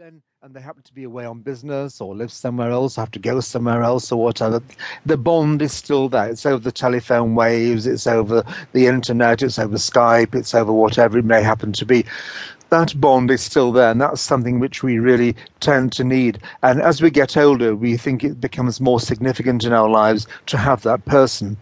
then and they happen to be away on business or live somewhere else, have to go somewhere else or whatever, the bond is still there. It's over the telephone waves, it's over the internet, it's over Skype, it's over whatever it may happen to be. That bond is still there, and that's something which we really tend to need. And as we get older, we think it becomes more significant in our lives to have that person,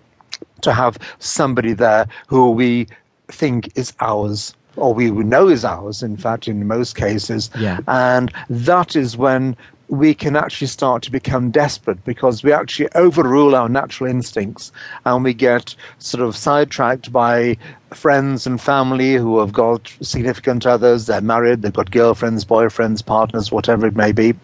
to have somebody there who we think is ours or we know is ours, in fact, in most cases. Yeah. And that is when we can actually start to become desperate because we actually overrule our natural instincts and we get sort of sidetracked by friends and family who have got significant others, they're married, they've got girlfriends, boyfriends, partners, whatever it may be,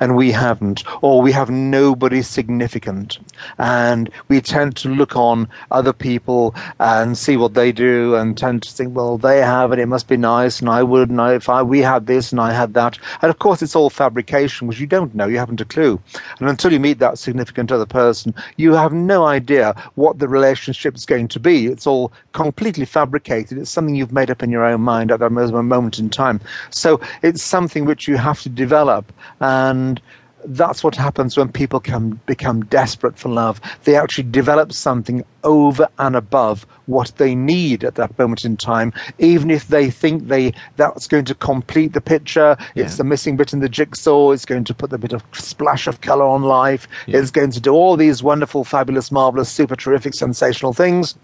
and we haven't, or we have nobody significant. And we tend to look on other people and see what they do and tend to think, well, they have it, it must be nice, and I would, and if I, we had this and I had that. And of course, it's all fabrication, which you don't know, you haven't a clue. And until you meet that significant other person, you have no idea what the relationship is going to be. It's all completely fabricated. It's something you've made up in your own mind at that moment in time. So it's something which you have to develop and that's what happens when people can become desperate for love. They actually develop something over and above what they need at that moment in time, even if they think they that's going to complete the picture. Yeah. It's the missing bit in the jigsaw. It's going to put a bit of splash of color on life. Yeah. It's going to do all these wonderful, fabulous, marvelous, super terrific, sensational things.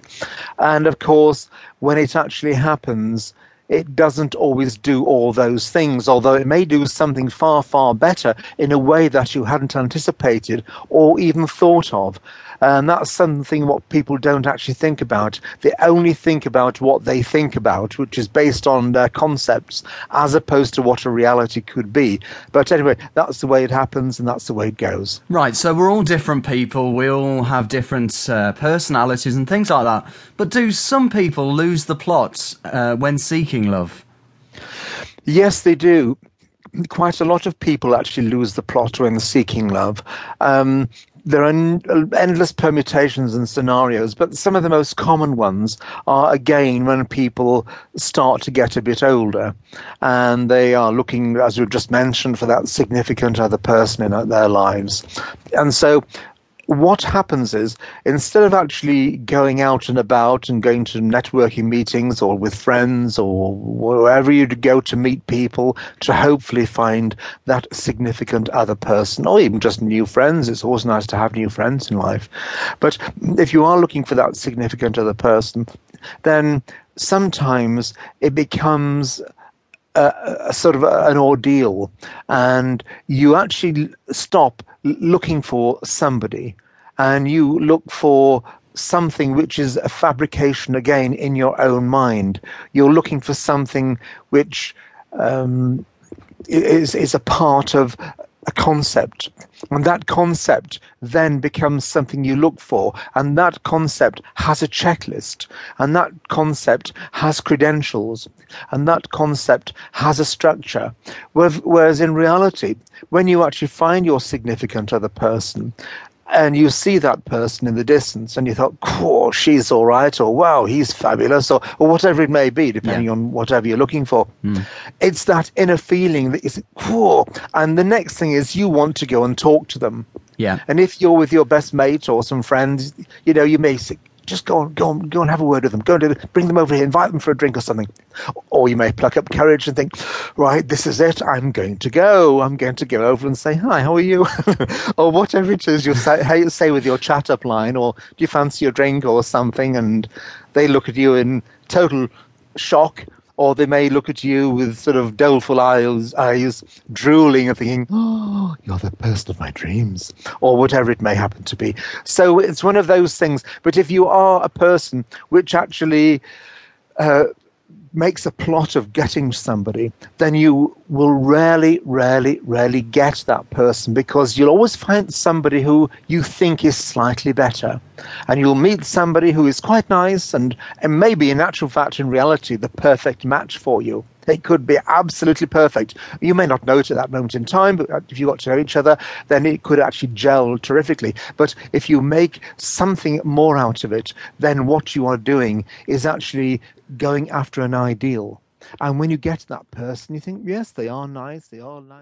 And of course, when it actually happens, it doesn't always do all those things, although it may do something far, far better in a way that you hadn't anticipated or even thought of. And that's something what people don't actually think about. They only think about what they think about, which is based on their concepts, as opposed to what a reality could be. But anyway, that's the way it happens and that's the way it goes. Right, so we're all different people. We all have different uh, personalities and things like that. But do some people lose the plot uh, when seeking love? Yes, they do. Quite a lot of people actually lose the plot when seeking love. Um, there are uh, endless permutations and scenarios, but some of the most common ones are again when people start to get a bit older and they are looking, as we've just mentioned, for that significant other person in uh, their lives. And so what happens is instead of actually going out and about and going to networking meetings or with friends or wherever you go to meet people to hopefully find that significant other person or even just new friends, it's always nice to have new friends in life. But if you are looking for that significant other person, then sometimes it becomes a, sort of a, an ordeal, and you actually stop looking for somebody, and you look for something which is a fabrication again in your own mind. You're looking for something which um, is is a part of a concept. And that concept then becomes something you look for. And that concept has a checklist. And that concept has credentials. And that concept has a structure. Whereas in reality, when you actually find your significant other person, and you see that person in the distance and you thought, cool, she's all right, or wow, he's fabulous, or, or whatever it may be, depending Yeah. on whatever you're looking for. Mm. It's that inner feeling that is cool. And the next thing is you want to go and talk to them. Yeah. And if you're with your best mate or some friends, you know, you may say, just go and go and go and have a word with them. Go and bring them over here, invite them for a drink or something. Or you may pluck up courage and think, right, this is it. I'm going to go. I'm going to go over and say hi. How are you? or whatever it is you say, say with your chat up line. Or do you fancy a drink or something? And they look at you in total shock. Or they may look at you with sort of doleful eyes, eyes drooling and thinking, "Oh, you're the person of my dreams," or whatever it may happen to be. So it's one of those things. But if you are a person which actually uh, makes a plot of getting somebody, then you will rarely, rarely, rarely get that person because you'll always find somebody who you think is slightly better. And you'll meet somebody who is quite nice and, and maybe in actual fact, in reality, the perfect match for you. It could be absolutely perfect. You may not know it at that moment in time, but uh, if you got to know each other, then it could actually gel terrifically. But if you make something more out of it, then what you are doing is actually going after an ideal. And when you get that person, you think, yes, they are nice, they are nice.